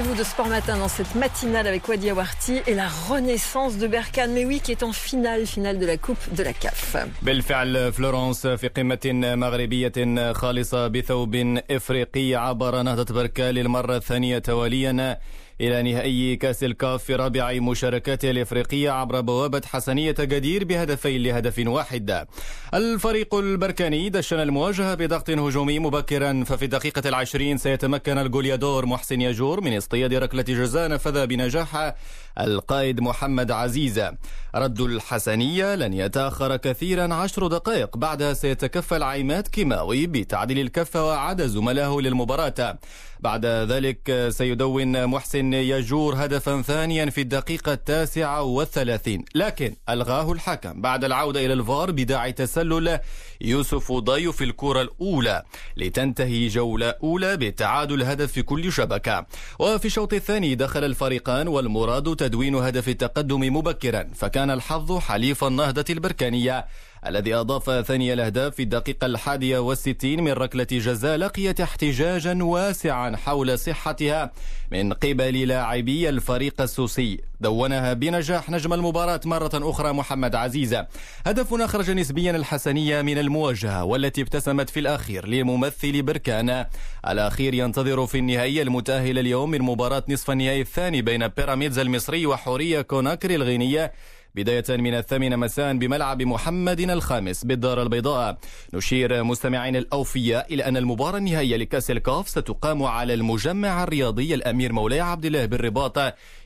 rendez-vous de Sport Matin dans cette matinale avec Wadi Awarti et la renaissance de Berkane, mais oui, qui est en finale, finale de la Coupe de la CAF. بالفعل فلورنس في قمة مغربية خالصة بثوب إفريقي عبر نهضة بركان للمرة الثانية تواليا إلى نهائي كأس الكاف في رابع مشاركاته الإفريقية عبر بوابة حسنية جدير بهدفين لهدف واحد. الفريق البركاني دشن المواجهة بضغط هجومي مبكرا ففي الدقيقة العشرين سيتمكن الجوليادور محسن ياجور من اصطياد ركلة جزاء نفذ بنجاح القائد محمد عزيزة رد الحسنية لن يتأخر كثيرا عشر دقائق بعدها سيتكفل عيمات كيماوي بتعديل الكفة وعاد زملائه للمباراة. بعد ذلك سيدون محسن يجور هدفا ثانيا في الدقيقة التاسعة والثلاثين. لكن ألغاه الحكم بعد العودة إلى الفار بداعي تسلل يوسف ضيو في الكرة الأولى. لتنتهي جولة أولى بتعادل هدف في كل شبكة. وفي الشوط الثاني دخل الفريقان والمراد تدوين هدف التقدم مبكرا فكان الحظ حليف النهضة البركانية. الذي أضاف ثاني الأهداف في الدقيقة الحادية والستين من ركلة جزاء لقيت احتجاجا واسعا حول صحتها من قبل لاعبي الفريق السوسي. دونها بنجاح نجم المباراة مرة أخرى محمد عزيزة هدف أخرج نسبيا الحسنية من المواجهة والتي ابتسمت في الأخير لممثل بركان. الأخير ينتظر في النهائي المتأهل اليوم من مباراة نصف النهائي الثاني بين بيراميدز المصري وحورية كوناكري الغينية. بداية من الثامنة مساء بملعب محمد الخامس بالدار البيضاء. نشير مستمعين الأوفياء إلى أن المباراة النهائية لكأس الكاف ستقام على المجمع الرياضي الأمير مولاي عبد الله بالرباط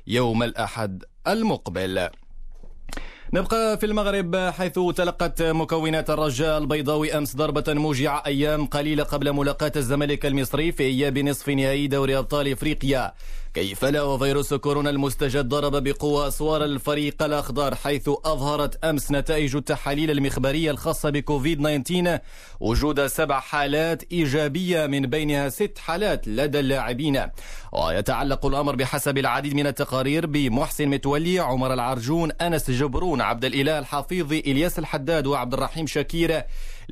يوم الأحد المقبل. نبقى في المغرب حيث تلقت مكونات الرجاء البيضاوي أمس ضربة موجعة أيام قليلة قبل ملاقاة الزمالك المصري في إياب نصف نهائي دوري أبطال إفريقيا. كيف لا وفيروس كورونا المستجد ضرب بقوة أسوار الفريق الأخضر حيث أظهرت أمس نتائج التحاليل المخبرية الخاصة بكوفيد 19 وجود سبع حالات إيجابية من بينها ست حالات لدى اللاعبين. ويتعلق الأمر بحسب العديد من التقارير بمحسن متولي عمر العرجون أنس جبرون عبد الإله الحفيظي إلياس الحداد وعبد الرحيم شكير.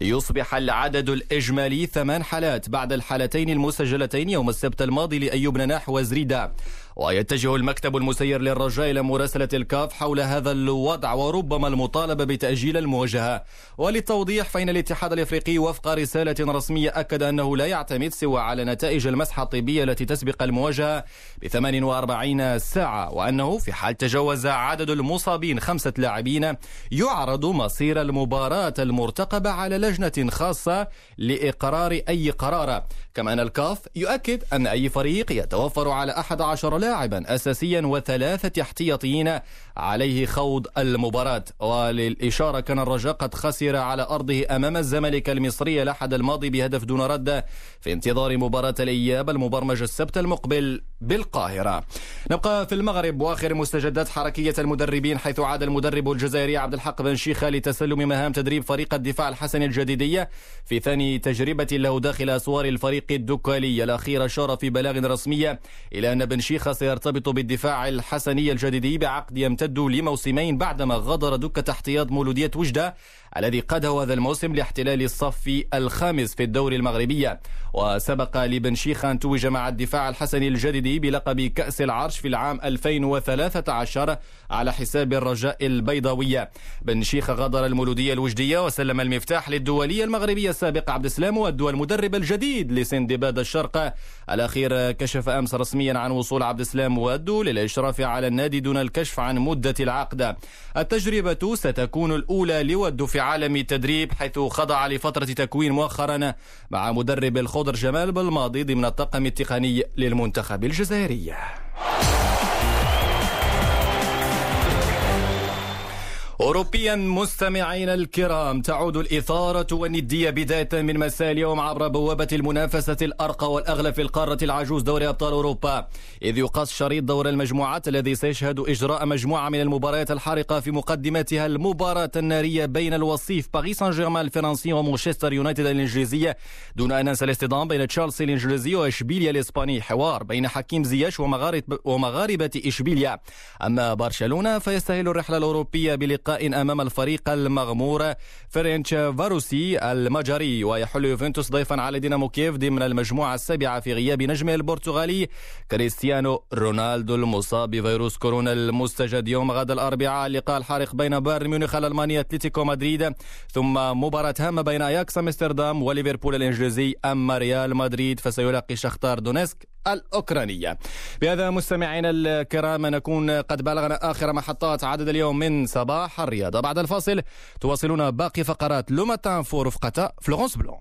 ليصبح العدد الإجمالي ثمان حالات بعد الحالتين المسجلتين يوم السبت الماضي لأيوب نناح وزريدا ويتجه المكتب المسير للرجاء إلى مراسلة الكاف حول هذا الوضع وربما المطالبة بتأجيل المواجهة. وللتوضيح فإن الاتحاد الإفريقي وفق رسالة رسمية أكد أنه لا يعتمد سوى على نتائج المسحة الطبية التي تسبق المواجهة ب 48 ساعة وأنه في حال تجاوز عدد المصابين خمسة لاعبين يعرض مصير المباراة المرتقبة على لجنة خاصة لإقرار أي قرار. كما أن الكاف يؤكد أن أي فريق يتوفر على 11 لاعبا أساسيا وثلاثة احتياطيين عليه خوض المباراة. وللإشارة كان الرجاء قد خسر على أرضه أمام الزمالك المصري الأحد الماضي بهدف دون رد في انتظار مباراة الإياب المبرمج السبت المقبل. بالقاهرة. نبقى في المغرب وآخر مستجدات حركية المدربين حيث عاد المدرب الجزائري عبد الحق بن شيخة لتسلم مهام تدريب فريق الدفاع الحسني الجديدية في ثاني تجربة له داخل أسوار الفريق الدكالي. الأخير أشار في بلاغ رسمية إلى أن بن شيخة سيرتبط بالدفاع الحسني الجديدي بعقد يمتد لموسمين بعدما غادر دكة احتياط مولودية وجدة الذي قاده هذا الموسم لاحتلال الصف الخامس في الدوري المغربية وسبق لبن شيخة أن توج مع الدفاع الحسني الجديدي بلقب كأس العرش في العام 2013 على حساب الرجاء البيضاوية بن شيخة غادر المولودية الوجدية وسلم المفتاح للدولية المغربية السابق عبد السلام وأدوى المدرب الجديد لسندباد الشرق. الأخير كشف أمس رسميا عن وصول عبد السلام وأدو للإشراف على النادي دون الكشف عن مدة العقد. التجربة ستكون الأولى لود في عالم التدريب حيث خضع لفترة تكوين مؤخرا مع مدرب الخضر جمال بالماضي ضمن الطاقم التقني للمنتخب الجزائري. أوروبيا مستمعينا الكرام تعود الإثارة والندية بداية من مساء اليوم عبر بوابة المنافسة الأرقى والأغلى في القارة العجوز دوري أبطال أوروبا. إذ يقاس شريط دور المجموعات الذي سيشهد إجراء مجموعة من المباريات الحارقة في مقدمتها المباراة النارية بين الوصيف باريس سان جيرمان الفرنسي ومانشستر يونايتد الإنجليزية. دون أن ننسى الاصطدام بين تشيلسي الإنجليزي وإشبيليا الإسباني. حوار بين حكيم زياش ومغاربة إشبيليا. أما برشلونة فيستهل الرحلة الأوروبية بلقاء لقاء أمام الفريق المغمور فرنسفاروشي المجري ويحل يوفنتوس ضيفا على دينامو كييف ضمن المجموعة السابعة في غياب نجمه البرتغالي كريستيانو رونالدو المصاب بفيروس كورونا المستجد يوم غد الأربعاء. اللقاء الحارق بين بايرن ميونخ الألماني أتلتيكو مدريد. ثم مباراة هامة بين أياكس أمستردام وليفربول الإنجليزي أما ريال مدريد فسيلاقي شختار دونيسك. الأوكرانية. بهذا مستمعينا الكرام نكون قد بلغنا آخر محطات عدد اليوم من صباح الرياضة بعد الفاصل تواصلون باقي فقرات le matin fort رفقة فلورنس بلون.